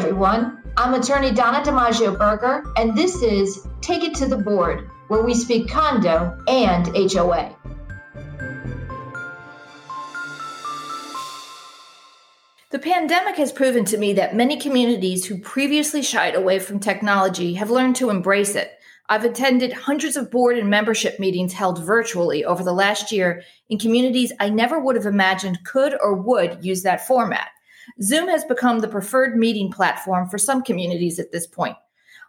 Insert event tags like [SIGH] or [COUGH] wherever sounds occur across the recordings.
everyone. I'm attorney Donna DiMaggio Berger, and this is Take It to the Board, where we speak condo and HOA. The pandemic has proven to me that many communities who previously shied away from technology have learned to embrace it. I've attended hundreds of board and membership meetings held virtually over the last year in communities I never would have imagined could or would use that format. Zoom has become the preferred meeting platform for some communities at this point.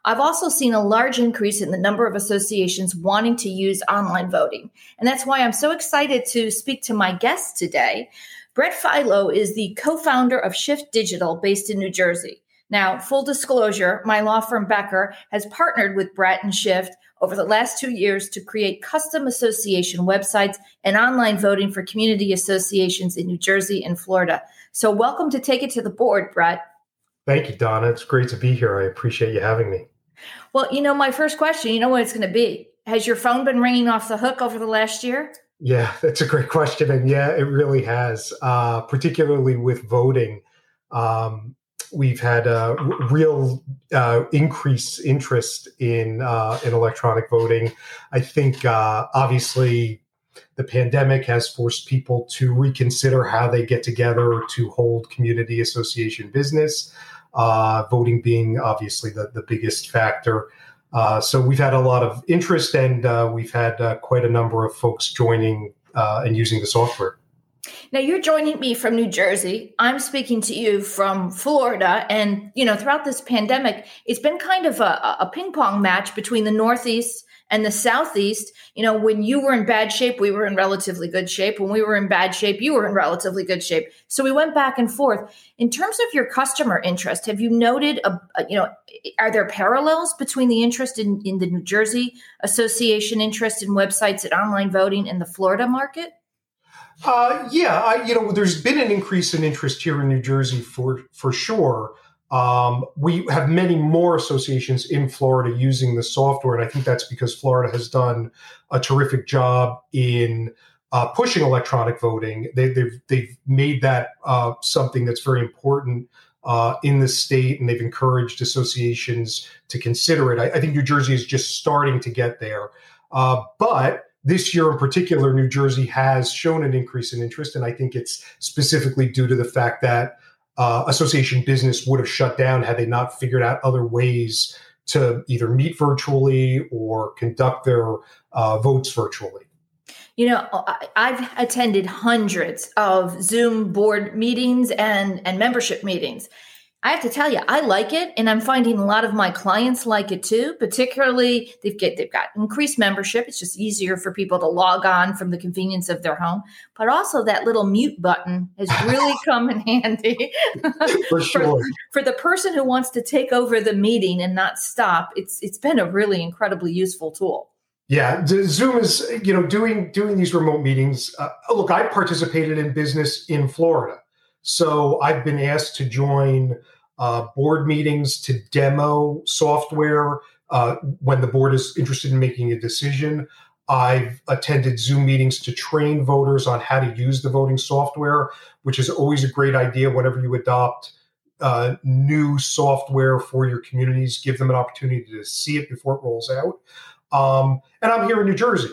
I've also seen a large increase in the number of associations wanting to use online voting. And that's why I'm so excited to speak to my guest today. Brett Philo is the co founder of Shift Digital based in New Jersey. Now, full disclosure, my law firm Becker has partnered with Brett and Shift over the last two years to create custom association websites and online voting for community associations in New Jersey and Florida. So, welcome to Take It to the Board, Brett. Thank you, Donna. It's great to be here. I appreciate you having me. Well, you know, my first question, you know what it's going to be. Has your phone been ringing off the hook over the last year? Yeah, [LAUGHS] that's a great question. And yeah, it really has, uh, particularly with voting. Um, we've had a real uh, increase interest in uh, in electronic voting. I think uh, obviously the pandemic has forced people to reconsider how they get together to hold community association business. Uh, voting being obviously the, the biggest factor. Uh, so we've had a lot of interest, and uh, we've had quite a number of folks joining and using the software. Now you're joining me from New Jersey. I'm speaking to you from Florida. And, you know, throughout this pandemic, it's been kind of a, a, ping pong match between the Northeast and the Southeast. You know, when you were in bad shape, we were in relatively good shape. When we were in bad shape, you were in relatively good shape. So we went back and forth. In terms of your customer interest, have you noted, a, a you know, are there parallels between the interest in, in the New Jersey Association interest in websites and online voting in the Florida market? Uh, yeah, I, you know, there's been an increase in interest here in New Jersey for for sure. Um, we have many more associations in Florida using the software, and I think that's because Florida has done a terrific job in uh, pushing electronic voting. They, have they've, they've made that uh, something that's very important uh, in the state, and they've encouraged associations to consider it. I, I think New Jersey is just starting to get there, uh, but this year in particular, New Jersey has shown an increase in interest, and I think it's specifically due to the fact that uh, association business would have shut down had they not figured out other ways to either meet virtually or conduct their uh, votes virtually. You know, I've attended hundreds of Zoom board meetings and, and membership meetings. I have to tell you, I like it, and I'm finding a lot of my clients like it too. Particularly, they've get they've got increased membership. It's just easier for people to log on from the convenience of their home. But also, that little mute button has [LAUGHS] really come in handy [LAUGHS] for sure for, for, the person who wants to take over the meeting and not stop. It's it's been a really incredibly useful tool. Yeah, Zoom is you know doing doing these remote meetings. Uh, look, I participated in business in Florida. So I've been asked to join uh, board meetings to demo software uh, when the board is interested in making a decision. I've attended Zoom meetings to train voters on how to use the voting software, which is always a great idea whenever you adopt uh, new software for your communities. Give them an opportunity to see it before it rolls out. Um, and I'm here in New Jersey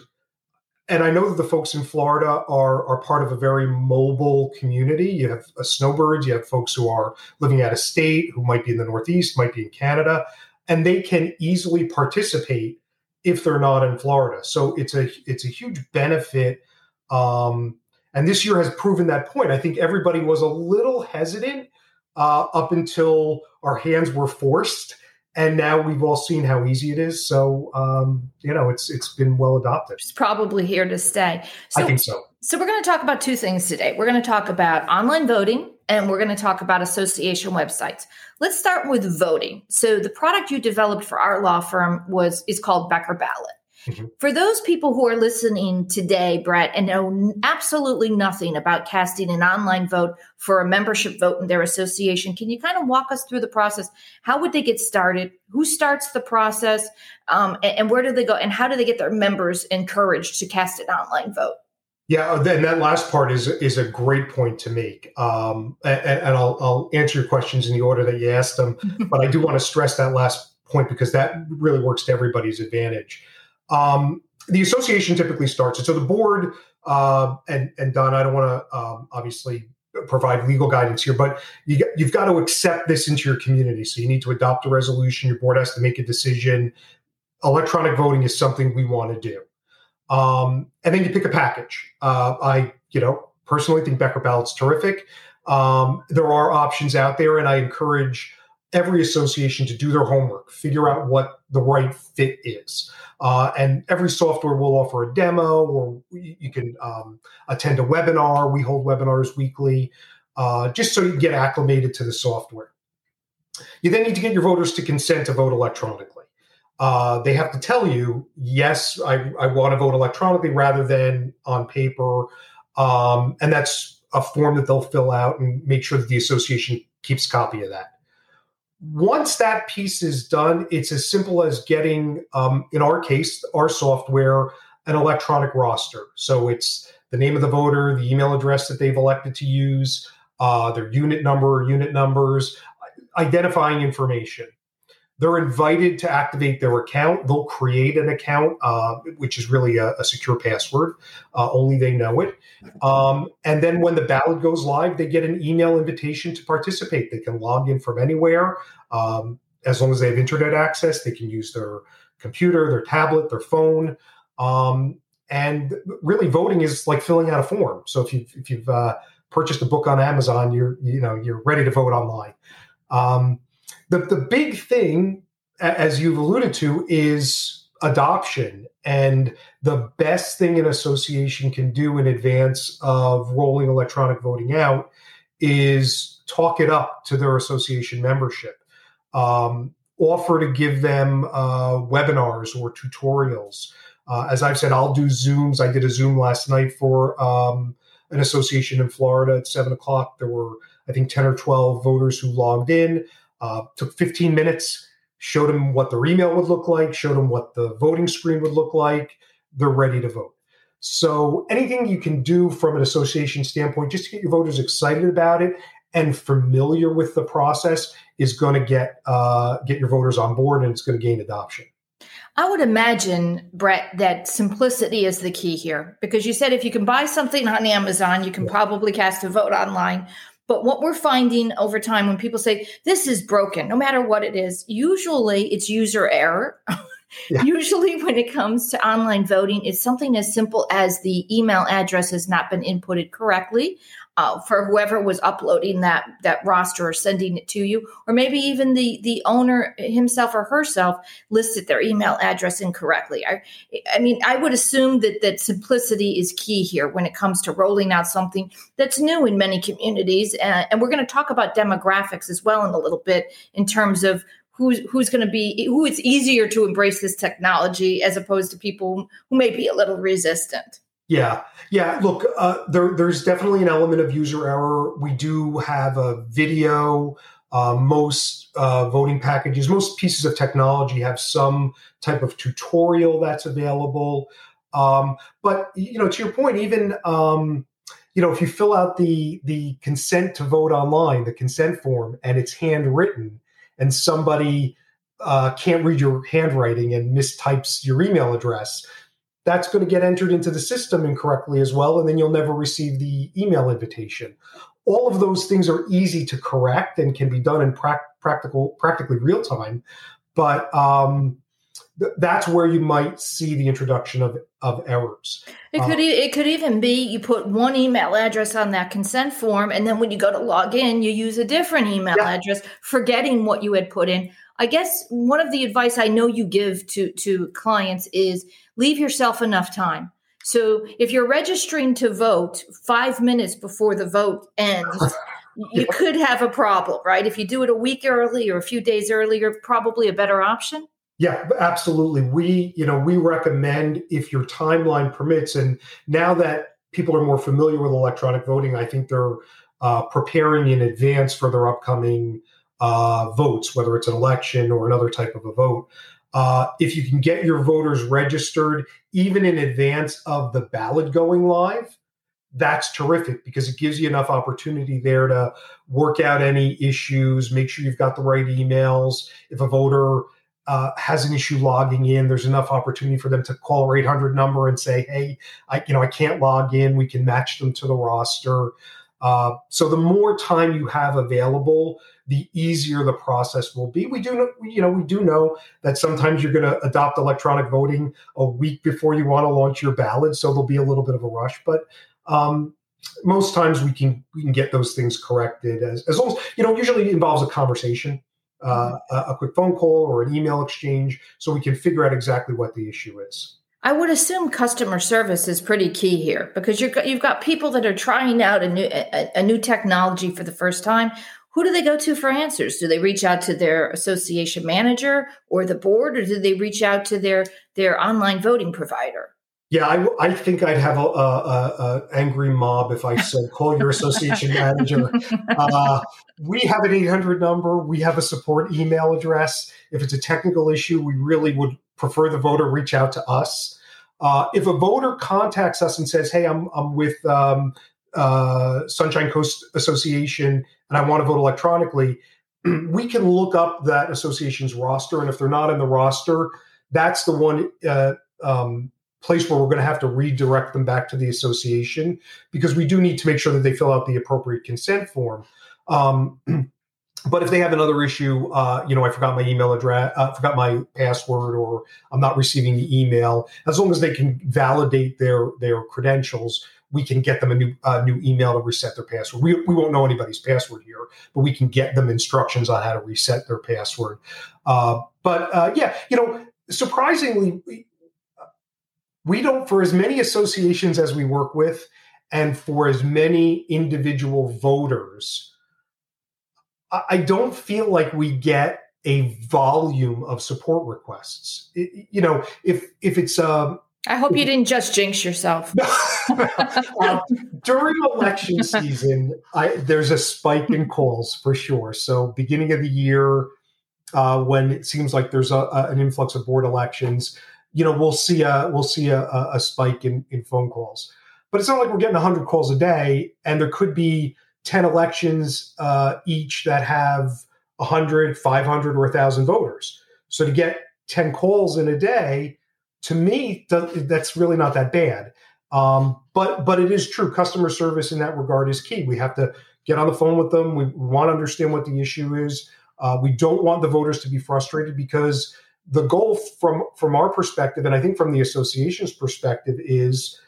and I know that the folks in Florida are are part of a very mobile community. You have uh, snowbirds, you have folks who are living out of state, who might be in the Northeast, might be in Canada, and they can easily participate if they're not in Florida. So it's a it's a huge benefit. Um, and this year has proven that point. I think everybody was a little hesitant uh, up until our hands were forced and now we've all seen how easy it is. So um, you know, it's it's been well adopted. It's probably here to stay. So, I think so. So we're going to talk about two things today. We're going to talk about online voting, and we're going to talk about association websites. Let's start with voting. So the product you developed for our law firm was is called Becker Ballot. Mm-hmm. For those people who are listening today, Brett, and know absolutely nothing about casting an online vote for a membership vote in their association, can you kind of walk us through the process? How would they get started? Who starts the process? Um, and, and where do they go? And how do they get their members encouraged to cast an online vote? Yeah, and that last part is is a great point to make, um, and, and I'll, I'll answer your questions in the order that you asked them. [LAUGHS] but I do want to stress that last point because that really works to everybody's advantage. Um, the association typically starts, and so the board uh, and and Don, I don't want to um, obviously provide legal guidance here, but you, you've got to accept this into your community. So you need to adopt a resolution. Your board has to make a decision. Electronic voting is something we want to do, um, and then you pick a package. Uh, I, you know, personally think Becker Ballot's terrific. Um, there are options out there, and I encourage every association to do their homework, figure out what the right fit is. Uh, and every software will offer a demo, or you can um, attend a webinar. We hold webinars weekly, uh, just so you get acclimated to the software. You then need to get your voters to consent to vote electronically. Uh, they have to tell you, yes, I, I, want to vote electronically rather than on paper. Um, and that's a form that they'll fill out and make sure that the association keeps copy of that once that piece is done, it's as simple as getting, um, in our case, our software, an electronic roster. So it's the name of the voter, the email address that they've elected to use, uh, their unit number unit numbers, identifying information. They're invited to activate their account. They'll create an account, uh, which is really a, a secure password. Uh, only they know it. Um, and then when the ballot goes live, they get an email invitation to participate. They can log in from anywhere. Um, as long as they have internet access, they can use their computer, their tablet, their phone. Um, and really, voting is like filling out a form. So if you've, if you've uh, purchased a book on Amazon, you're you know you're ready to vote online. Um, the, the big thing, as you've alluded to, is adoption. And the best thing an association can do in advance of rolling electronic voting out is talk it up to their association membership. Um, offer to give them uh, webinars or tutorials. Uh, as I've said, I'll do Zooms. I did a Zoom last night for um, an association in Florida at seven o'clock. There were, I think, 10 or 12 voters who logged in. Uh, took 15 minutes, showed them what their email would look like, showed them what the voting screen would look like. They're ready to vote. So anything you can do from an association standpoint, just to get your voters excited about it and familiar with the process, is going to get uh, get your voters on board, and it's going to gain adoption. I would imagine, Brett, that simplicity is the key here because you said if you can buy something on Amazon, you can yeah. probably cast a vote online. But what we're finding over time when people say this is broken, no matter what it is, usually it's user error. [LAUGHS] Yeah. Usually, when it comes to online voting, it's something as simple as the email address has not been inputted correctly uh, for whoever was uploading that that roster or sending it to you, or maybe even the the owner himself or herself listed their email address incorrectly. I, I mean, I would assume that that simplicity is key here when it comes to rolling out something that's new in many communities, and, and we're going to talk about demographics as well in a little bit in terms of who's who's going to be who it's easier to embrace this technology as opposed to people who may be a little resistant. Yeah, yeah. Look, uh, there, there's definitely an element of user error. We do have a video. Uh, most uh, voting packages, most pieces of technology have some type of tutorial that's available. Um, but you know, to your point, even um, you know, if you fill out the the consent to vote online, the consent form, and it's handwritten, and somebody uh, can't read your handwriting and mistypes your email address, that's going to get entered into the system incorrectly as well, and then you'll never receive the email invitation. All of those things are easy to correct and can be done in pra- practical, practically real time. But um, th- that's where you might see the introduction of, of errors. It could uh, e- it could even be you put one email address on that consent form, and then when you go to log in, you use a different email yeah. address, forgetting what you had put in. I guess one of the advice I know you give to to clients is leave yourself enough time. So if you're registering to vote 5 minutes before the vote ends, [LAUGHS] you could have a problem, right? If you do it a week early or a few days earlier, probably a better option. Yeah, absolutely. We, you know, we recommend if your timeline permits and now that people are more familiar with electronic voting, I think they're uh, preparing in advance for their upcoming uh, votes, whether it's an election or another type of a vote. Uh, if you can get your voters registered even in advance of the ballot going live, that's terrific because it gives you enough opportunity there to work out any issues, make sure you've got the right emails. If a voter uh, has an issue logging in, there's enough opportunity for them to call our 800 number and say, "Hey, I you know I can't log in." We can match them to the roster. Uh, so the more time you have available, the easier the process will be. We do know, you know, we do know that sometimes you're going to adopt electronic voting a week before you want to launch your ballot, so there'll be a little bit of a rush. But um, most times we can we can get those things corrected as, as long as you know usually involves a conversation uh, a, a quick phone call or an email exchange so we can figure out exactly what the issue is I would assume customer service is pretty key here because you're, you've got people that are trying out a new a, a, new technology for the first time. Who do they go to for answers? Do they reach out to their association manager or the board, or do they reach out to their their online voting provider? Yeah, I, I think I'd have a, a, a, angry mob if I said call your association manager. [LAUGHS] Uh, we have an 800 number. We have a support email address. If it's a technical issue, we really would prefer the voter reach out to us. Uh, if a voter contacts us and says, "Hey, I'm I'm with um, uh, Sunshine Coast Association and I want to vote electronically," [CLEARS THROAT] we can look up that association's roster, and if they're not in the roster, that's the one. Uh, um, place where we're going to have to redirect them back to the association because we do need to make sure that they fill out the appropriate consent form. Um, [CLEARS THROAT] but if they have another issue, uh, you know, I forgot my email address, uh, forgot my password, or I'm not receiving the email. As long as they can validate their their credentials, we can get them a new uh, new email to reset their password. We, we won't know anybody's password here, but we can get them instructions on how to reset their password. Uh, but uh, yeah, you know, surprisingly, we don't for as many associations as we work with and for as many individual voters i don't feel like we get a volume of support requests it, you know if if it's um I hope you didn't just jinx yourself. [LAUGHS] during election [LAUGHS] season, I, there's a spike in calls for sure. So, beginning of the year, uh, when it seems like there's a, a, an influx of board elections, you know we'll see a we'll see a, a spike in, in phone calls. But it's not like we're getting 100 calls a day, and there could be 10 elections uh, each that have 100, 500, or 1,000 voters. So to get 10 calls in a day, to me, that's really not that bad. Um, but but it is true. Customer service in that regard is key. We have to get on the phone with them. We want to understand what the issue is. Uh, we don't want the voters to be frustrated because the goal from from our perspective and i think from the association's perspective is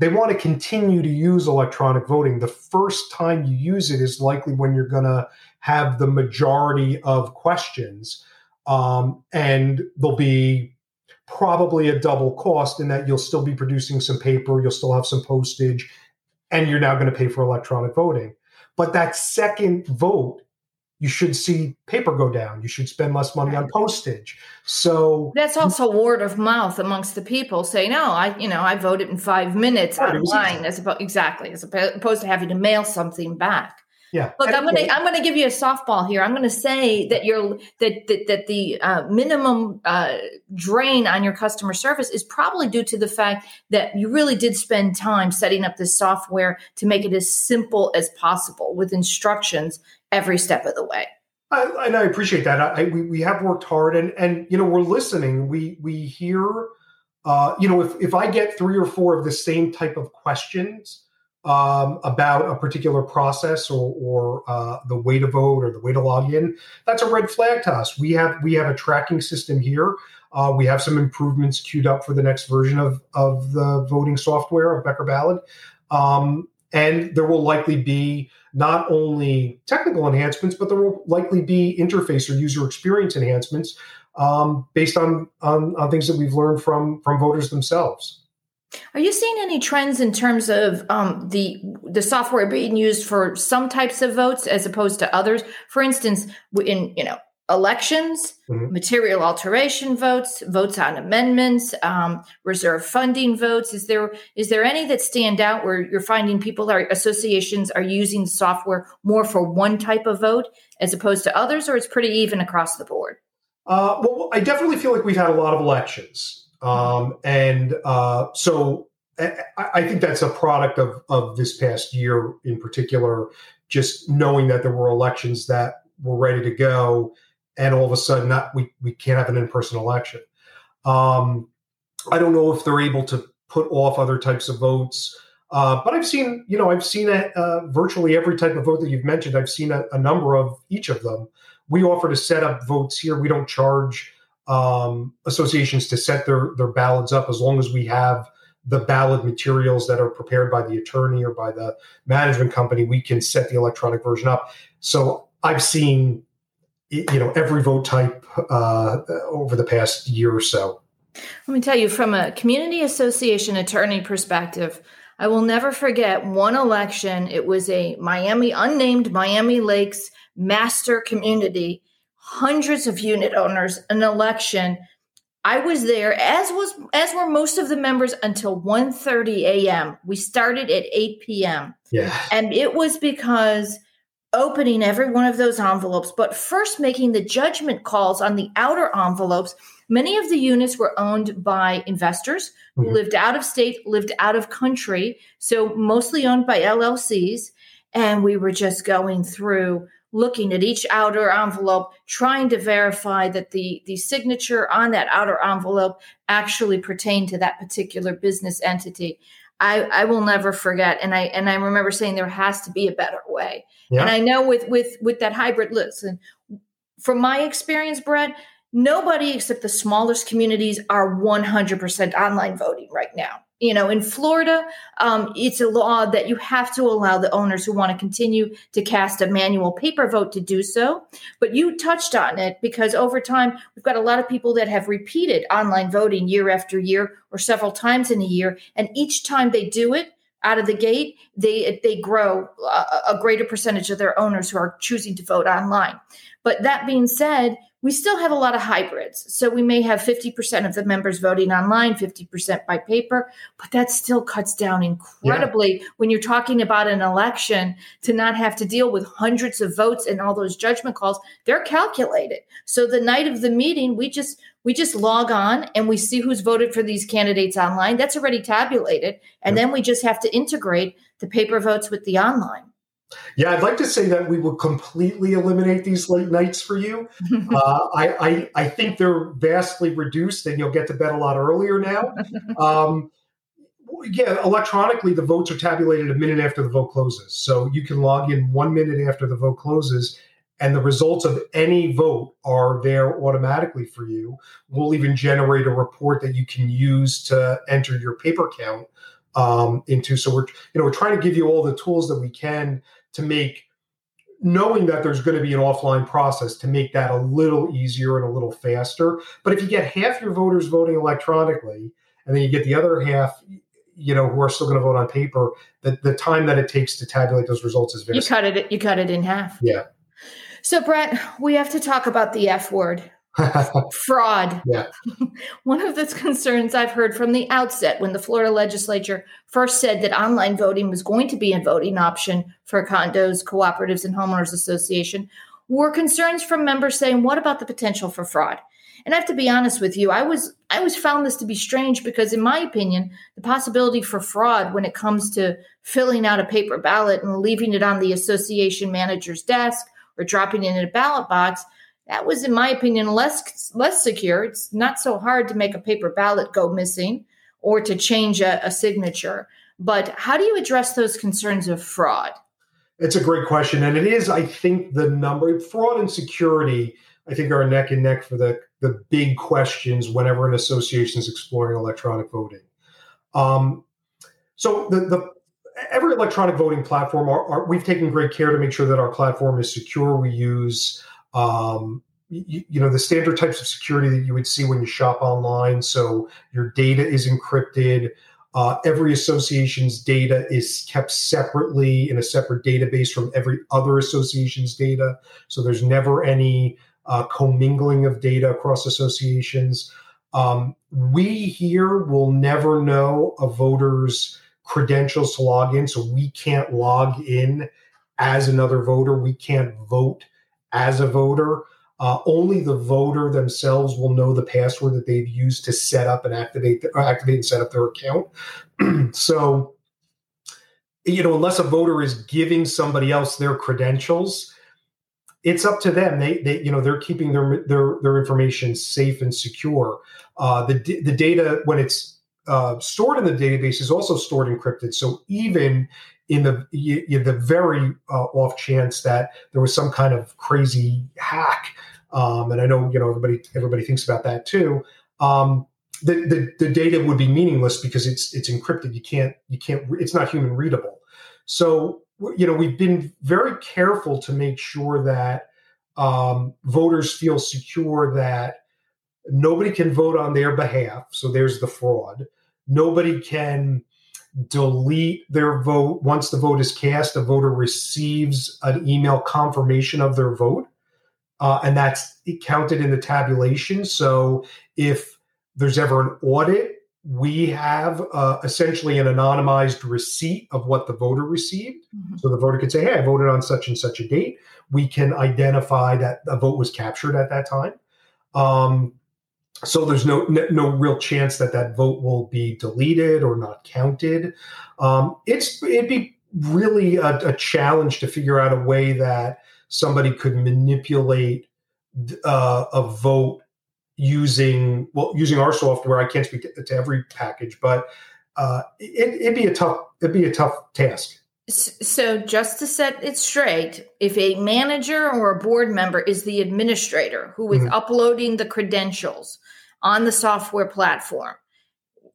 they want to continue to use electronic voting. The first time you use it is likely when you're going to have the majority of questions um, and there'll be probably a double cost in that you'll still be producing some paper you'll still have some postage and you're now going to pay for electronic voting. But that second vote you should see paper go down. You should spend less money on postage. So that's also word of mouth amongst the people saying, "No, I, you know, I voted in five minutes right, online," as opposed exactly as opposed to having to mail something back. Yeah. Look, I'm gonna I'm gonna give you a softball here. I'm gonna say that you're that that, that the uh, minimum uh, drain on your customer service is probably due to the fact that you really did spend time setting up this software to make it as simple as possible with instructions every step of the way. I, and I appreciate that. I, we we have worked hard, and and you know we're listening. We we hear, uh, you know, if if I get three or four of the same type of questions um, about a particular process or or uh, the way to vote or the way to log in, that's a red flag to us. We have we have a tracking system here. Uh, we have some improvements queued up for the next version of of the voting software of Becker Ballot, um, and there will likely be not only technical enhancements, but there will likely be interface or user experience enhancements um, based on, on, on things that we've learned from from voters themselves. Are you seeing any trends in terms of um, the the software being used for some types of votes as opposed to others? For instance, in you know elections, mm-hmm. material alteration votes, votes on amendments, um, reserve funding votes. Is there is there any that stand out where you're finding people are associations are using software more for one type of vote as opposed to others, or it's pretty even across the board? Uh, well, I definitely feel like we've had a lot of elections, um, and uh, so I, I, think that's a product of of this past year in particular. Just knowing that there were elections that were ready to go, and all of a sudden, we we can't have an in person election. Um, I don't know if they're able to put off other types of votes. Uh, but I've seen, you know, I've seen a, uh, virtually every type of vote that you've mentioned. I've seen a, a, number of each of them. We offer to set up votes here. We don't charge um, associations to set their their ballots up as long as we have the ballot materials that are prepared by the attorney or by the management company. We can set the electronic version up. So I've seen, you know, every vote type uh, over the past year or so. Let me tell you, from a community association attorney perspective, I will never forget one election. It was a Miami, unnamed Miami Lakes master community, hundreds of unit owners, an election. I was there, as was as were most of the members until 1:30 a.m. We started at 8 p.m. Yeah. And it was because opening every one of those envelopes, but first making the judgment calls on the outer envelopes Many of the units were owned by investors who mm-hmm. lived out of state, lived out of country, so mostly owned by LLCs. And we were just going through looking at each outer envelope, trying to verify that the, the signature on that outer envelope actually pertained to that particular business entity. I, I will never forget. And I and I remember saying there has to be a better way. Yeah. And I know with with with that hybrid listen, from my experience, Brett, nobody except the smallest communities are 100% online voting right now. You know, in Florida, um, it's a law that you have to allow the owners who want to continue to cast a manual paper vote to do so. But you touched on it because over time, we've got a lot of people that have repeated online voting year after year or several times in a year. And each time they do it, out of the gate, they they grow a, a greater percentage of their owners who are choosing to vote online. But that being said, we still have a lot of hybrids. So we may have 50% of the members voting online, 50% by paper, but that still cuts down incredibly yeah. when you're talking about an election to not have to deal with hundreds of votes and all those judgment calls. They're calculated. So the night of the meeting, we just we just log on and we see who's voted for these candidates online. That's already tabulated. And then we just have to integrate the paper votes with the online. Yeah, I'd like to say that we will completely eliminate these late nights for you. [LAUGHS] Uh, I, I, I think they're vastly reduced, and you'll get to bed a lot earlier now. [LAUGHS] Um, yeah, electronically, the votes are tabulated a minute after the vote closes, so you can log in one minute after the vote closes, and the results of any vote are there automatically for you. We'll even generate a report that you can use to enter your paper count um, into. So we're you know we're trying to give you all the tools that we can to make knowing that there's going to be an offline process to make that a little easier and a little faster. But if you get half your voters voting electronically, and then you get the other half, you know, who are still going to vote on paper, the, the time that it takes to tabulate those results is very. You cut it. You cut it in half. Yeah. So Brett, we have to talk about the F word. [LAUGHS] fraud. Yeah. [LAUGHS] One of the concerns I've heard from the outset when the Florida legislature first said that online voting was going to be a voting option for condos, cooperatives, and homeowners association were concerns from members saying, "What about the potential for fraud?" And I have to be honest with you, I was I always found this to be strange because, in my opinion, the possibility for fraud when it comes to filling out a paper ballot and leaving it on the association manager's desk or dropping it in a ballot box that was, in my opinion, less less secure. It's not so hard to make a paper ballot go missing or to change a, a signature. But how do you address those concerns of fraud? It's a great question, and it is, I think, the number fraud and security. I think are neck and neck for the the big questions whenever an association is exploring electronic voting. Um, so the the every electronic voting platform, are, are, we've taken great care to make sure that our platform is secure. We use um, you, you, know the standard types of security that you would see when you shop online. So your data is encrypted. Uh, every association's data is kept separately in a separate database from every other association's data. So there's never any uh, commingling of data across associations. Um, we here will never know a voter's credentials to log in. So we can't log in as another voter. We can't vote as a voter. Uh, only the voter themselves will know the password that they've used to set up and activate, the, activate and set up their account. [CLEARS THROAT] so, you know, unless a voter is giving somebody else their credentials, it's up to them. They, they, you know, they're keeping their their their information safe and secure. Uh, the the data when it's uh, stored in the database is also stored encrypted. So even in the the very uh, off chance that there was some kind of crazy hack, um, and I know you know everybody everybody thinks about that too. Um, the, the, the data would be meaningless because it's it's encrypted. You can't you can't it's not human readable. So you know we've been very careful to make sure that um, voters feel secure that nobody can vote on their behalf. So there's the fraud. Nobody can delete their vote once the vote is cast. the voter receives an email confirmation of their vote, uh, and that's counted in the tabulation. So if there's ever an audit, we have uh, essentially an anonymized receipt of what the voter received. Mm-hmm. So the voter could say, "Hey, I voted on such and such a date." We can identify that a vote was captured at that time. Um, so there's no no real chance that that vote will be deleted or not counted. Um, it's it'd be really a, a, challenge to figure out a way that somebody could manipulate uh, a vote using well using our software. I can't speak to, to every package, but uh, it, it'd be a tough it'd be a tough task. So, just to set it straight, if a manager or a board member is the administrator who is mm-hmm. uploading the credentials on the software platform,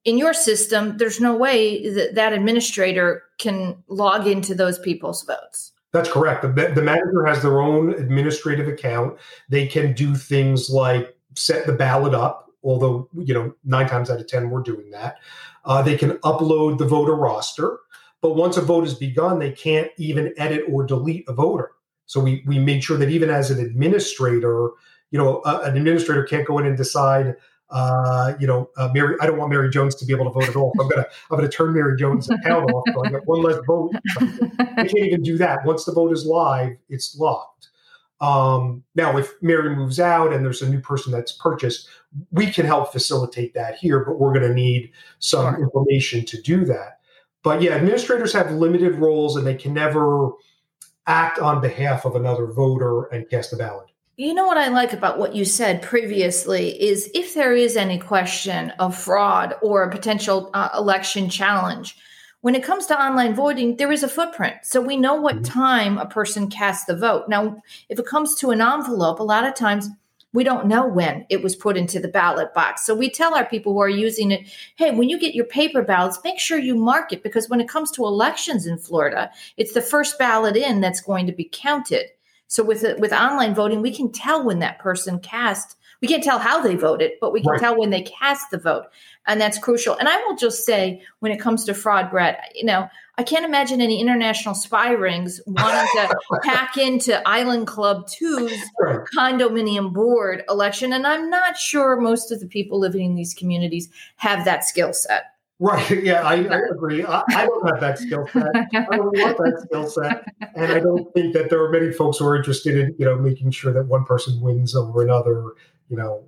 in your system, there's no way that that administrator can log into those people's votes. That's correct. The, the manager has their own administrative account. They can do things like set the ballot up, although, you know, nine times out of 10, we're doing that. Uh, they can upload the voter roster. But once a vote has begun, they can't even edit or delete a voter. So we we made sure that even as an administrator, you know, uh, an administrator can't go in and decide, uh, you know, uh, Mary. I don't want Mary Jones to be able to vote at all. I'm gonna I'm gonna turn Mary Jones' account off. So I get one less vote. [LAUGHS] I can't even do that. Once the vote is live, it's locked. Um, now, if Mary moves out and there's a new person that's purchased, we can help facilitate that here, but we're going to need some information to do that. But yeah, administrators have limited roles and they can never act on behalf of another voter and cast a ballot. You know what I like about what you said previously is if there is any question of fraud or a potential uh, election challenge, when it comes to online voting, there is a footprint. So we know what mm-hmm. time a person cast the vote. Now, if it comes to an envelope, a lot of times we don't know when it was put into the ballot box. So we tell our people who are using it, hey, when you get your paper ballots, make sure you mark it because when it comes to elections in Florida, it's the first ballot in that's going to be counted. So with with online voting, we can tell when that person cast. We can't tell how they voted, but we can right. tell when they cast the vote, and that's crucial. And I will just say, when it comes to fraud, Brett, you know, I can't imagine any international spy rings wanting to [LAUGHS] hack into Island Club 2's right. condominium board election. And I'm not sure most of the people living in these communities have that skill set. Right. [LAUGHS] Yeah, I, I agree. I, I, don't have that skill set. I don't want that [LAUGHS] skill set. And I don't think that there are many folks who are interested in, you know, making sure that one person wins over another, you know,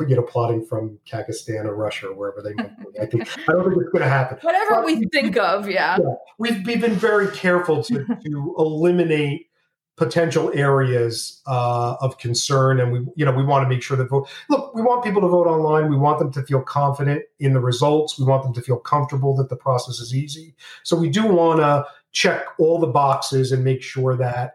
you know, plotting from Kazakhstan or Russia or wherever they might be. I think [LAUGHS] I don't think it's going to happen. Whatever but, we think of, yeah. yeah. We've we've been very careful to to eliminate potential areas uh, of concern, and we you know we want to make sure that vote. Look, we want people to vote online. We want them to feel confident in the results. We want them to feel comfortable that the process is easy. So we do want to check all the boxes and make sure that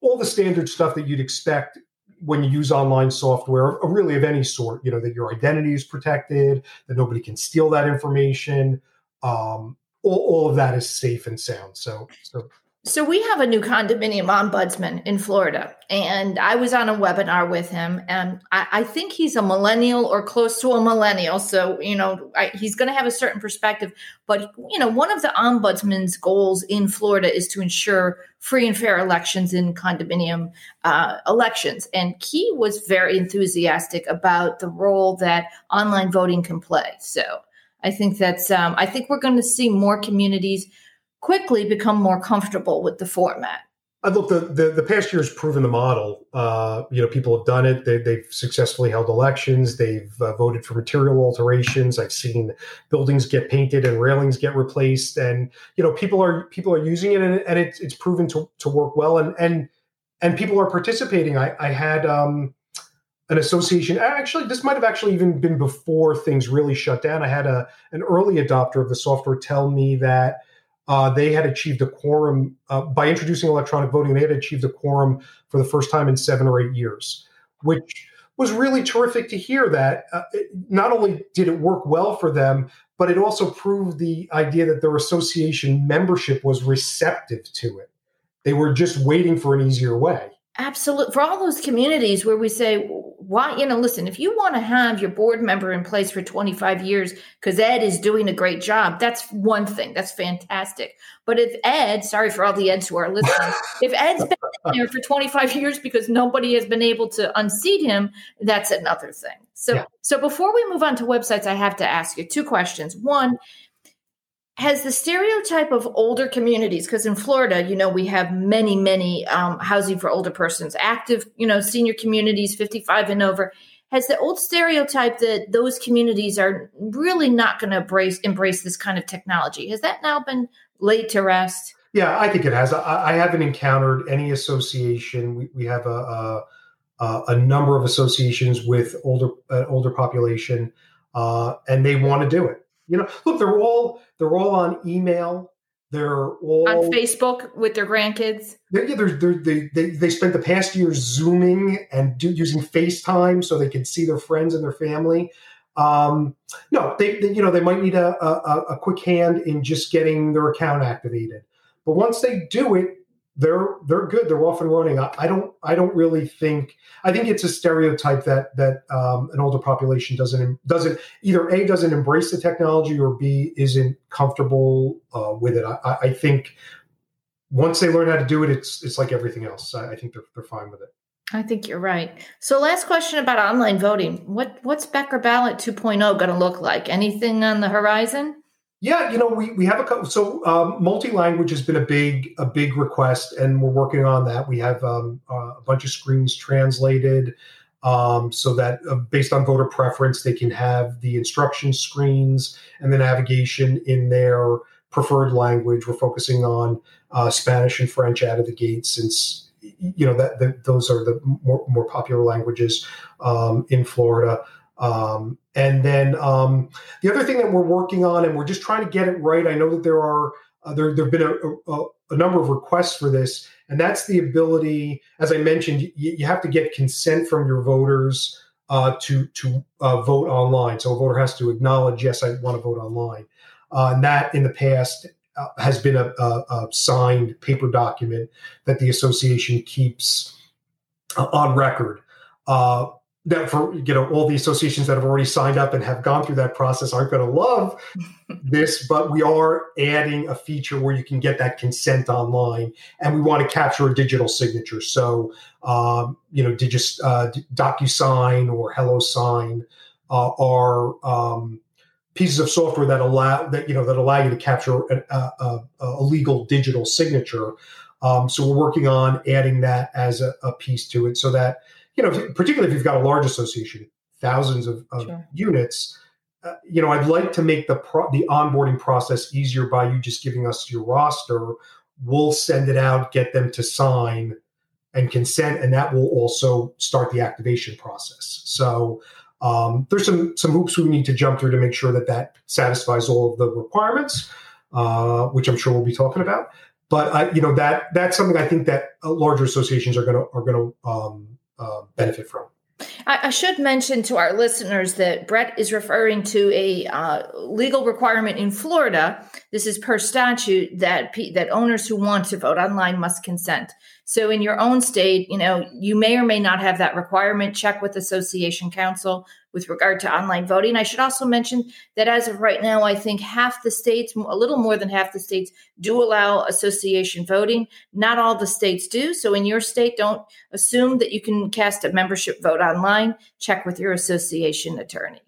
all the standard stuff that you'd expect when you use online software, really of any sort, you know, that your identity is protected, that nobody can steal that information. Um, all, all of that is safe and sound. So, so so we have a new condominium ombudsman in Florida, and I was on a webinar with him, and I, I think he's a millennial or close to a millennial. So you know I, he's going to have a certain perspective. But you know, one of the ombudsman's goals in Florida is to ensure free and fair elections in condominium uh, elections, and he was very enthusiastic about the role that online voting can play. So I think that's um, I think we're going to see more communities quickly become more comfortable with the format. I look the, the the past year has proven the model. Uh, you know, people have done it. They, have successfully held elections. They've uh, voted for material alterations. I've seen buildings get painted and railings get replaced, and you know, people are people are using it, and, and it's it's proven to, to work well, and and and people are participating. I, I had um, an association. Actually, this might have actually even been before things really shut down. I had a an early adopter of the software tell me that uh, they had achieved a quorum uh, by introducing electronic voting. They had achieved a quorum for the first time in seven or eight years, which was really terrific to hear. That uh, it, not only did it work well for them, but it also proved the idea that their association membership was receptive to it. They were just waiting for an easier way. Absolutely. For all those communities where we say, why, you know, listen, if you want to have your board member in place for 25 years because Ed is doing a great job, that's one thing. That's fantastic. But if Ed, sorry for all the Eds who are listening, [LAUGHS] if Ed's been there for 25 years because nobody has been able to unseat him, that's another thing. So, yeah. so before we move on to websites, I have to ask you two questions. One, has the stereotype of older communities because in florida you know we have many many um, housing for older persons active you know senior communities 55 and over has the old stereotype that those communities are really not going to embrace embrace this kind of technology. Has that now been laid to rest? Yeah i think it has. I, I haven't encountered any association. We, we have a, a, a number of associations with older uh, older population uh, and they want to do it. You know, look, they're all they're all on email. They're all on Facebook with their grandkids. They're, yeah, they're, they're, they they they spent the past year zooming and do, using FaceTime so they could see their friends and their family. Um, no, they, they, you know they might need a, a, a quick hand in just getting their account activated, but once they do it, they're they're good. They're off and running. I, I, don't I don't really think I think it's a stereotype that that um, an older population doesn't doesn't either a doesn't embrace the technology or b isn't comfortable uh, with it. I, I, think once they learn how to do it, it's it's like everything else. I, I think they're they're fine with it. I think you're right. So, last question about online voting. What what's Becker Ballot 2.0 going to look like? Anything on the horizon? Yeah, you know, we, we have a couple. So um, multi-language has been a big a big request, and we're working on that. We have um, uh, a bunch of screens translated, um, so that uh, based on voter preference, they can have the instruction screens and the navigation in their preferred language. We're focusing on uh, Spanish and French out of the gate, since you know that, that those are the more, more popular languages um, in Florida. Um, and then um, the other thing that we're working on, and we're just trying to get it right. I know that there are uh, there there've been a, a, a, number of requests for this, and that's the ability. As I mentioned, you, you have to get consent from your voters uh, to to uh, vote online. So a voter has to acknowledge, yes, I want to vote online. Uh, and that in the past uh, has been a, a, signed paper document that the association keeps uh, on record. That for you know all the associations that have already signed up and have gone through that process aren't going to love [LAUGHS] this but we are adding a feature where you can get that consent online and we want to capture a digital signature. So um, you know digis, uh, docusign or HelloSign uh, are um, pieces of software that allow that you know that allow you to capture a, a, a legal digital signature. Um, so we're working on adding that as a, a piece to it so that you know, particularly if you've got a large association, thousands of, of sure. units, uh, you know, I'd like to make the pro- the onboarding process easier by you just giving us your roster. We'll send it out, get them to sign and consent, and that will also start the activation process. So um, there's some some hoops we need to jump through to make sure that that satisfies all of the requirements, uh, which I'm sure we'll be talking about. But I, you know, that that's something I think that uh, larger associations are going to are going to um, uh, benefit from. I, should mention to our listeners that Brett is referring to a uh, legal requirement in Florida. This is per statute that that owners who want to vote online must consent. So in your own state, you know, you may or may not have that requirement. Check with association counsel with regard to online voting. I should also mention that as of right now, I think half the states, a little more than half the states, do allow association voting. Not all the states do. So in your state, don't assume that you can cast a membership vote online. Check with your association attorney.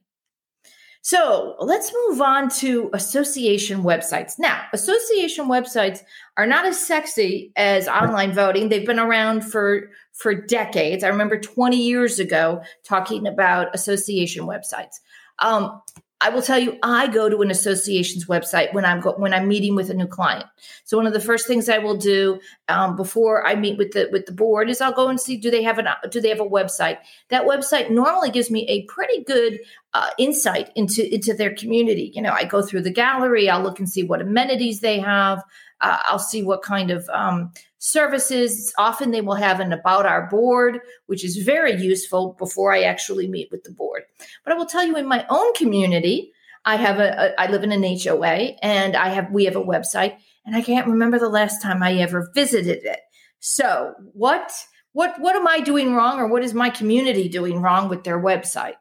So let's move on to association websites. Now, association websites are not as sexy as online voting. They've been around for for decades. I remember 20 years ago talking about association websites. Um, I will tell you, I go to an association's website when I'm go- when I'm meeting with a new client. So one of the first things I will do um, before I meet with the with the board is I'll go and see do they have an do they have a website. That website normally gives me a pretty good uh, insight into into their community. You know, I go through the gallery, I'll look and see what amenities they have. Uh, I'll see what kind of um, services. Often they will have an about our board, which is very useful before I actually meet with the board. But I will tell you in my own community, I have a, a I live in an HOA and I have we have a website and I can't remember the last time I ever visited it. So, what what what am I doing wrong or what is my community doing wrong with their website?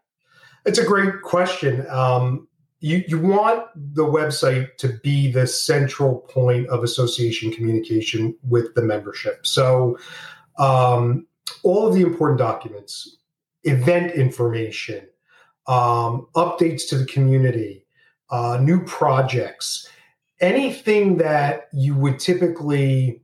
It's a great question. Um, you, you want the website to be the central point of association communication with the membership. So, um, all of the important documents, event information, um, updates to the community, uh, new projects, anything that you would typically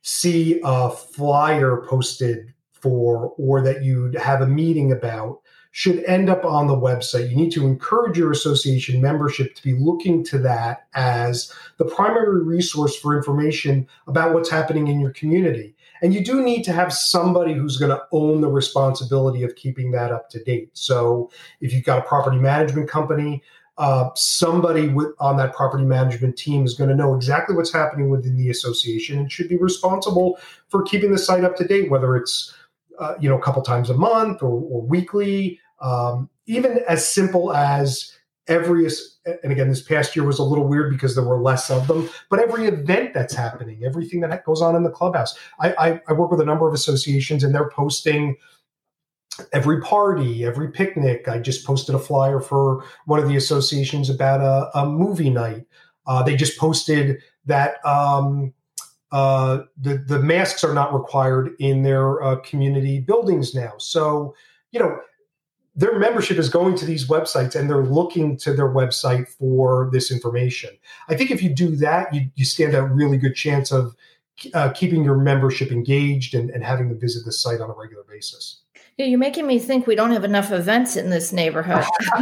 see a flyer posted for or that you'd have a meeting about should end up on the website. You need to encourage your association membership to be looking to that as the primary resource for information about what's happening in your community. And you do need to have somebody who's going to own the responsibility of keeping that up to date. So if you've got a property management company, uh, somebody with, on that property management team is going to know exactly what's happening within the association and should be responsible for keeping the site up to date, whether it's uh, you know a couple times a month or, or weekly um, even as simple as every and again this past year was a little weird because there were less of them but every event that's happening everything that goes on in the clubhouse. I, I, I work with a number of associations and they're posting every party every picnic. I just posted a flyer for one of the associations about a, a movie night. Uh, they just posted that um, uh, the, the masks are not required in their uh, community buildings now. So you know their membership is going to these websites and they're looking to their website for this information. I think if you do that, you, you stand a really good chance of uh, keeping your membership engaged and, and having them visit the site on a regular basis. Yeah, you're making me think we don't have enough events in this neighborhood. [LAUGHS]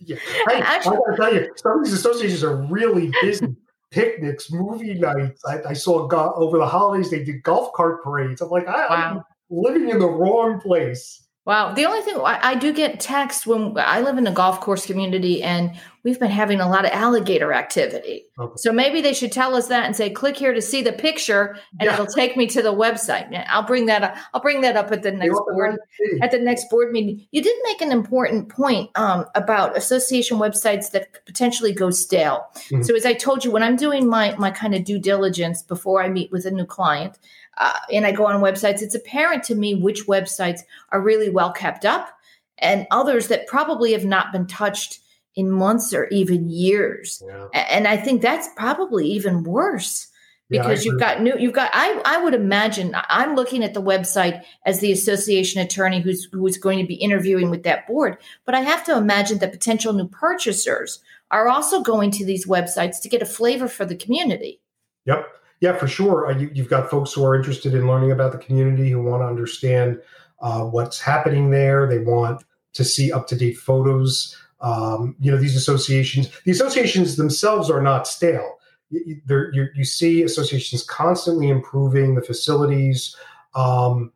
yeah. [LAUGHS] Hey, Actually, I gotta tell you, some of these associations are really busy. Picnics, movie nights. I, I saw go- over the holidays they did golf cart parades. I'm like, I, wow. I'm living in the wrong place. Wow. The only thing I, I, do get text when I live in a golf course community and we've been having a lot of alligator activity. Okay. So maybe they should tell us that and say, click here to see the picture and yeah. it'll take me to the website. I'll bring that up. I'll bring that up at the next board at the next board meeting. You did make an important point um, about association websites that potentially go stale. Mm-hmm. So as I told you, when I'm doing my my kind of due diligence before I meet with a new client, uh, and I go on websites, it's apparent to me which websites are really well kept up and others that probably have not been touched in months or even years. Yeah. And I think that's probably even worse because yeah, you've got new you've got I I would imagine I'm looking at the website as the association attorney who's who's going to be interviewing with that board, but I have to imagine that potential new purchasers are also going to these websites to get a flavor for the community. Yep. Yeah, for sure. Uh, you, have got folks who are interested in learning about the community, who want to understand uh, what's happening there. They want to see up to date photos. Um, you know, these associations, the associations themselves are not stale. You, you, you see associations constantly improving the facilities. Um,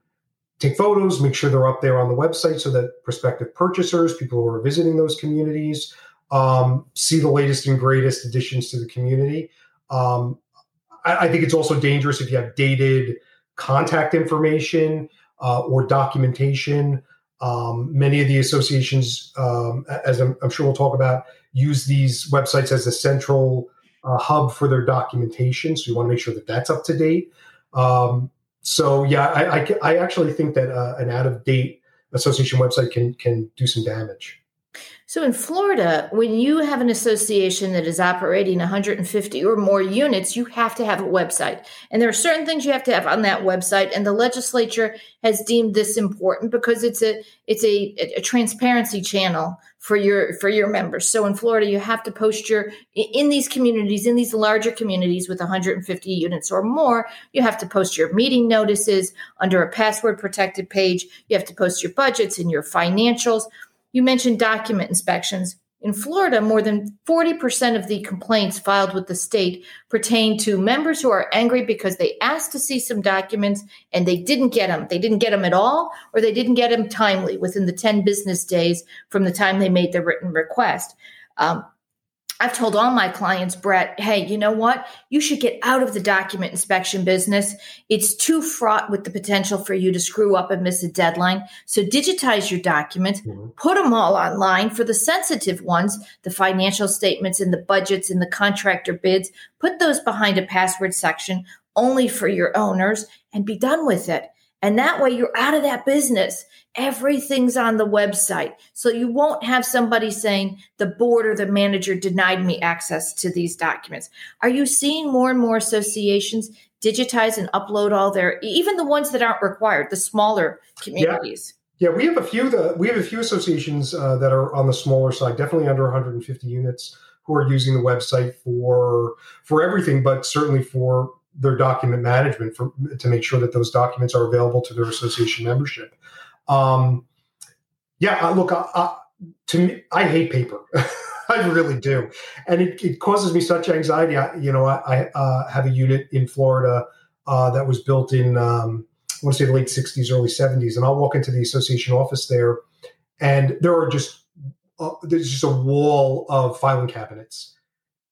take photos, make sure they're up there on the website so that prospective purchasers, people who are visiting those communities, um, see the latest and greatest additions to the community. Um, I, I think it's also dangerous if you have dated contact information uh, or documentation. Um, many of the associations, um, as I'm, I'm, sure we'll talk about, use these websites as a central uh, hub for their documentation. So you want to make sure that that's up to date. Um, so yeah, I, I, I, actually think that uh, an out of date association website can can do some damage. So in Florida, when you have an association that is operating 150 or more units, you have to have a website. And there are certain things you have to have on that website and the legislature has deemed this important because it's a it's a, a transparency channel for your for your members. So in Florida, you have to post your in these communities, in these larger communities with 150 units or more, you have to post your meeting notices under a password protected page. You have to post your budgets and your financials you mentioned document inspections. In Florida, more than 40% of the complaints filed with the state pertain to members who are angry because they asked to see some documents and they didn't get them. They didn't get them at all, or they didn't get them timely within the 10 business days from the time they made the written request. Um, I've told all my clients, Brett, hey, you know what? You should get out of the document inspection business. It's too fraught with the potential for you to screw up and miss a deadline. So digitize your documents, mm-hmm. put them all online for the sensitive ones, the financial statements and the budgets and the contractor bids. Put those behind a password section only for your owners and be done with it. And that way you're out of that business. Everything's on the website. So you won't have somebody saying the board or the manager denied me access to these documents. Are you seeing more and more associations digitize and upload all their, even the ones that aren't required, the smaller communities? Yeah. yeah we have a few. The, we have a few associations uh, that are on the smaller side, definitely under 150 units, who are using the website for for everything, but certainly for their document management for to make sure that those documents are available to their association membership. Um, yeah, look, I, I, to me, I hate paper. [LAUGHS] I really do, and it, it, causes me such anxiety. I, you know, I, I uh, have a unit in Florida uh, that was built in um, I want to say the late '60s, early '70s, and I'll walk into the association office there, and there are just uh, there's just a wall of filing cabinets,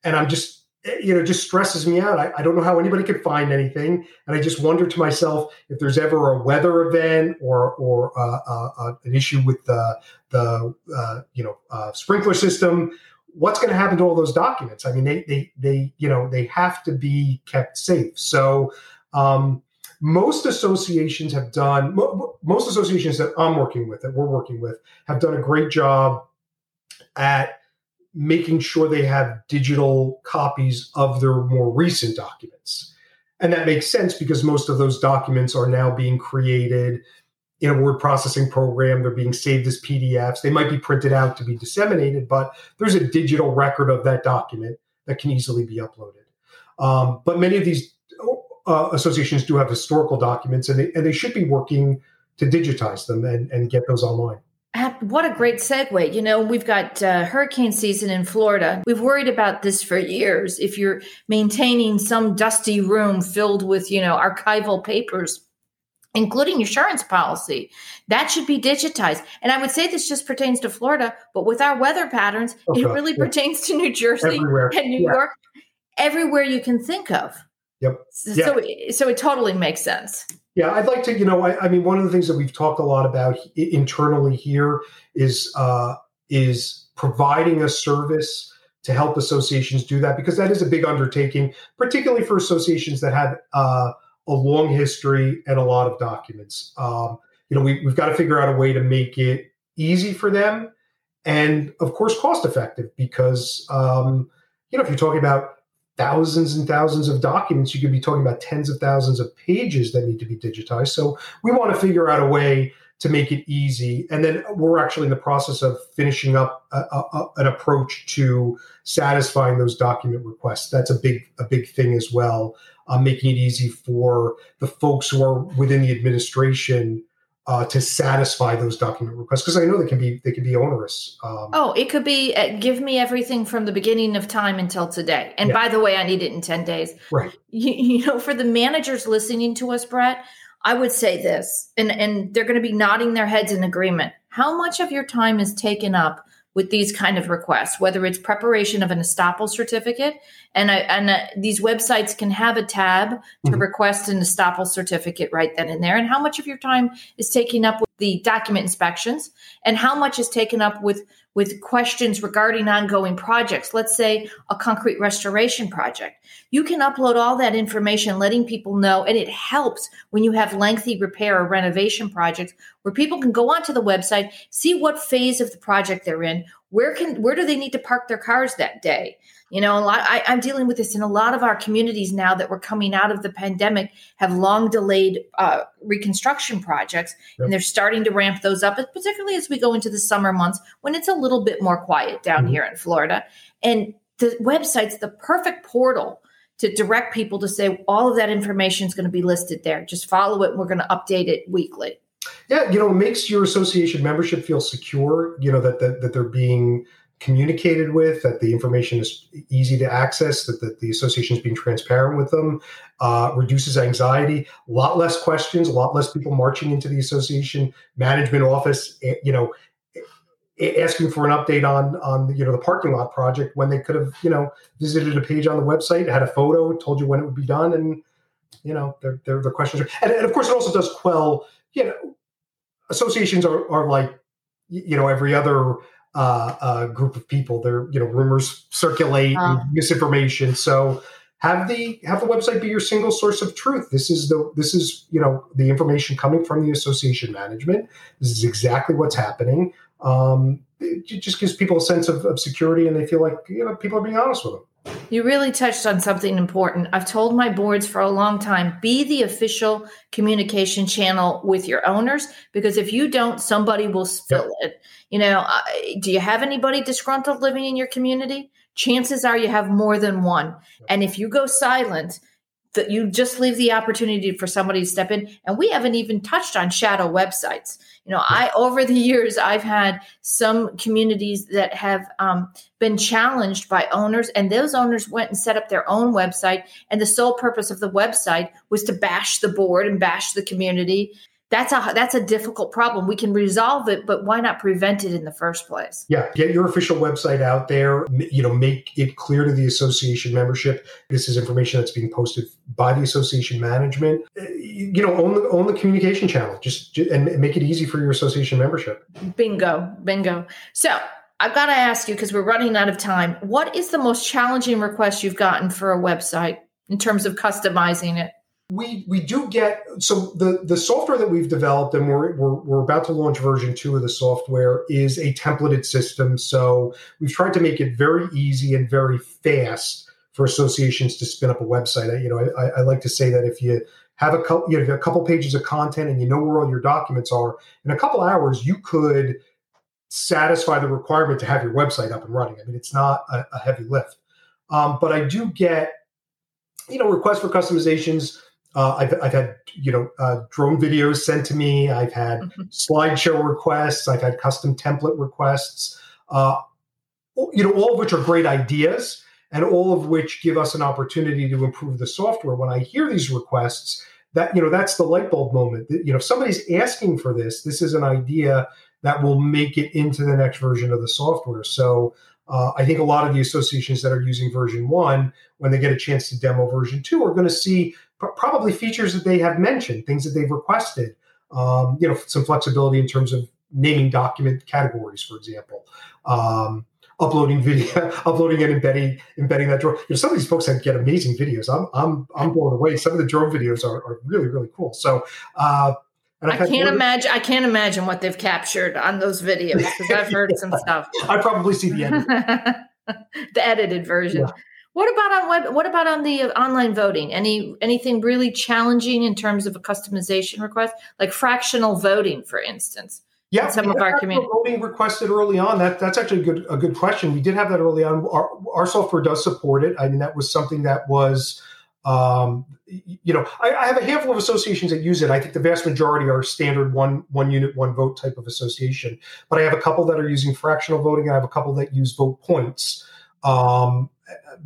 and I'm just you know just stresses me out. I, I, don't know how anybody could find anything. And i just wonder to myself if there's ever a weather event or or uh, uh, uh an issue with the the uh, you know uh, sprinkler system. What's going to happen to all those documents? I mean they they they you know they have to be kept safe. So um, most associations have done most associations that i'm working with that we're working with have done a great job at making sure they have digital copies of their more recent documents. And that makes sense because most of those documents are now being created in a word processing program. They're being saved as PDFs. They might be printed out to be disseminated, but there's a digital record of that document that can easily be uploaded. Um, but many of these uh, associations do have historical documents, and they, and they should be working to digitize them and, and get those online. What a great segue. You know, we've got uh, hurricane season in Florida. We've worried about this for years. If you're maintaining some dusty room filled with, you know, archival papers, including insurance policy, that should be digitized. And I would say this just pertains to Florida, but with our weather patterns, okay. it really yeah. pertains to New Jersey Everywhere. and New yeah. York, everywhere you can think of. Yep. So, yeah. so it totally makes sense. Yeah, I'd like to, you know, I, I, mean, one of the things that we've talked a lot about internally here is uh, is providing a service to help associations do that because that is a big undertaking, particularly for associations that have uh, a long history and a lot of documents. Um, you know, we, we've got to figure out a way to make it easy for them, and of course, cost effective because um, you know if you're talking about thousands and thousands of documents. You could be talking about tens of thousands of pages that need to be digitized. So we want to figure out a way to make it easy. And then we're actually in the process of finishing up a, a, an approach to satisfying those document requests. That's a big a big thing as well. Uh, making it easy for the folks who are within the administration uh, to satisfy those document requests because I know they can be they can be onerous. Um, oh, it could be uh, give me everything from the beginning of time until today. And yeah. by the way, I need it in ten days. Right. You, you, know, for the managers listening to us, Brett, I would say this, and and they're going to be nodding their heads in agreement. How much of your time is taken up with these kind of requests, whether it's preparation of an estoppel certificate, and, I, and uh, these websites can have a tab to mm-hmm. request an estoppel certificate right then and there, and how much of your time is taking up with the document inspections? And how much is taken up with with questions regarding ongoing projects. Let's say a concrete restoration project. You can upload all that information letting people know and it helps when you have lengthy repair or renovation projects where people can go onto the website see what phase of the project they're in where can where do they need to park their cars that day you know, a lot. I, am dealing with this in a lot of our communities now that we're coming out of the pandemic have long delayed uh, reconstruction projects, yep. and they're starting to ramp those up, particularly as we go into the summer months when it's a little bit more quiet down mm-hmm. here in Florida. And the website's the perfect portal to direct people to say all of that information is going to be listed there. Just follow it. And we're going to update it weekly. Yeah, you know, it makes your association membership feel secure. You know that that, that they're being communicated with, that the information is easy to access, that, the association is being transparent with them, uh, reduces anxiety, a lot less questions, a lot less people marching into the association. Management office, eh, you know, asking for an update on on you know the parking lot project when they could have you know visited a page on the website, had a photo, told you when it would be done, and you know their their, their questions are, and, and of course it also does quell you know associations are are like you know every other uh, uh, group of people. There, you know, rumors circulate, uh. misinformation. So have the have the website be your single source of truth. This is the this is you know the information coming from the association management. This is exactly what's happening. Um, it just gives people a sense of, of security, and they feel like you know people are being honest with them. You really touched on something important. I've told my boards for a long time be the official communication channel with your owners because if you don't, somebody will spill yep. it. You know, do you have anybody disgruntled living in your community? Chances are you have more than one. And if you go silent, that you just leave the opportunity for somebody to step in. And we haven't even touched on shadow websites. You know i over the years i've had some communities that have um, been challenged by owners and those owners went and set up their own website. And the sole purpose of the website was to bash the board and bash the community that's a that's a difficult problem. We can resolve it, but why not prevent it in the first place? Yeah, get your official website out there. You know, make it clear to the association membership this is information that's being posted by the association management. Uh, you know, own the own the communication channel. Just, just and make it easy for your association membership. Bingo, bingo. So I've got to ask you because we're running out of time. What is the most challenging request you've gotten for a website in terms of customizing it? We we do get so the the software that we've developed and we're, we're we're about to launch version two of the software is a templated system. So we've tried to make it very easy and very fast for associations to spin up a website. I, you know I, I like to say that if you have a couple you know a couple pages of content and you know where all your documents are in a couple hours you could satisfy the requirement to have your website up and running. I mean it's not a, a heavy lift. Um, but i do get you know requests for customizations uh, I've, I've had you know uh, drone videos sent to me. I've had mm-hmm. slideshow requests. I've had custom template requests. Uh, you know, all of which are great ideas, and all of which give us an opportunity to improve the software. When I hear these requests, that you know that's the light bulb moment. You know, if somebody's asking for this, this is an idea that will make it into the next version of the software. So uh, I think a lot of the associations that are using version one, when they get a chance to demo version two, are going to see probably features that they have mentioned, things that they've requested. Um, you know, some flexibility in terms of naming document categories, for example. Um, uploading video, [LAUGHS] uploading and embedding embedding that drone. You know, some of these folks have get amazing videos. I'm I'm I'm blown away. Some of the drone videos are, are really really cool. So. Uh, I can't imagine. I can't imagine what they've captured on those videos because I've heard some [LAUGHS] stuff. I probably see the [LAUGHS] end. the edited version. Yeah. What about on web? What about on the online voting? Any anything really challenging in terms of a customization request, like fractional voting, for instance? Yeah, some of our community voting requested early on. That that's actually a good a good question. We did have that early on. Our, our software does support it. I mean, that was something that was. Um, you know, I, I, have a handful of associations that use it. I think the vast majority are standard one one unit one vote type of association. But I have a couple that are using fractional voting. I have a couple that use vote points. Um,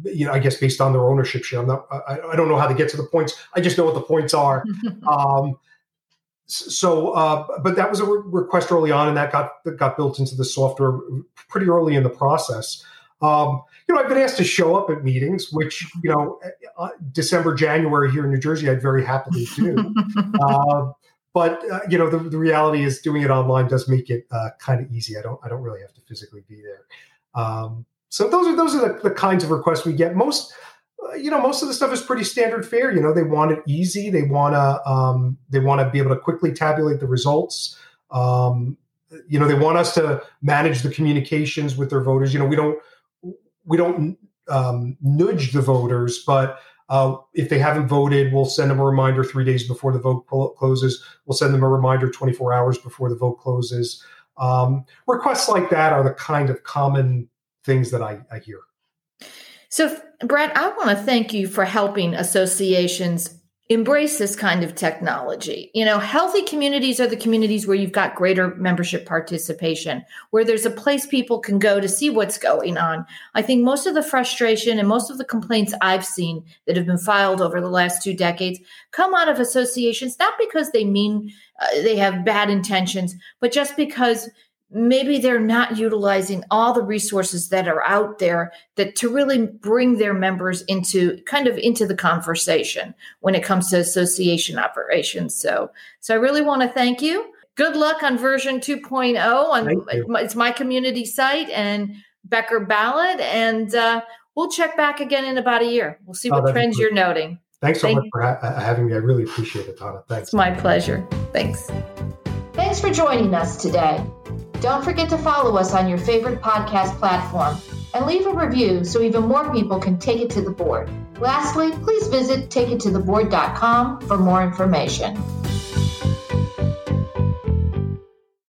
you know, I guess based on their ownership share. I'm not, I, I, don't know how to get to the points. I just know what the points are. [LAUGHS] um, so, uh, but that was a re- request early on, and that got that got built into the software pretty early in the process. Um, you know, I've been asked to show up at meetings, which you know, uh, December, January here in New Jersey, I'd very happily [LAUGHS] do. uh, but uh, you know, the, the reality is doing it online does make it uh, kind of easy. I don't I don't really have to physically be there. Um, so those are those are the, the kinds of requests we get. Most uh, you know, most of the stuff is pretty standard fare. You know, they want it easy. They want to um, they want to be able to quickly tabulate the results. Um, you know, they want us to manage the communications with their voters. You know, we don't we don't um, nudge the voters, but uh, if they haven't voted, we'll send them a reminder three days before the vote closes. We'll send them a reminder 24 hours before the vote closes. Um, requests like that are the kind of common things that I, I hear. So, Brett, I want to thank you for helping associations embrace this kind of technology. You know, healthy communities are the communities where you've got greater membership participation, where there's a place people can go to see what's going on. I think most of the frustration and most of the complaints I've seen that have been filed over the last two decades come out of associations, not because they mean uh, they have bad intentions, but just because maybe they're not utilizing all the resources that are out there that to really bring their members into kind of into the conversation when it comes to association operations. So so i really want to thank you. Good luck on version 2.0 on it's my community site and becker ballot and uh, we'll check back again in about a year. We'll see oh, what trends you're noting. Thanks so thank much for ha- having me. I really appreciate it Donna. thanks. It's my pleasure. Thanks. Thanks for joining us today don't forget to follow us on your favorite podcast platform and leave a review so even more people can take it to the board. Lastly, please visit takeittotheboard.com for more information.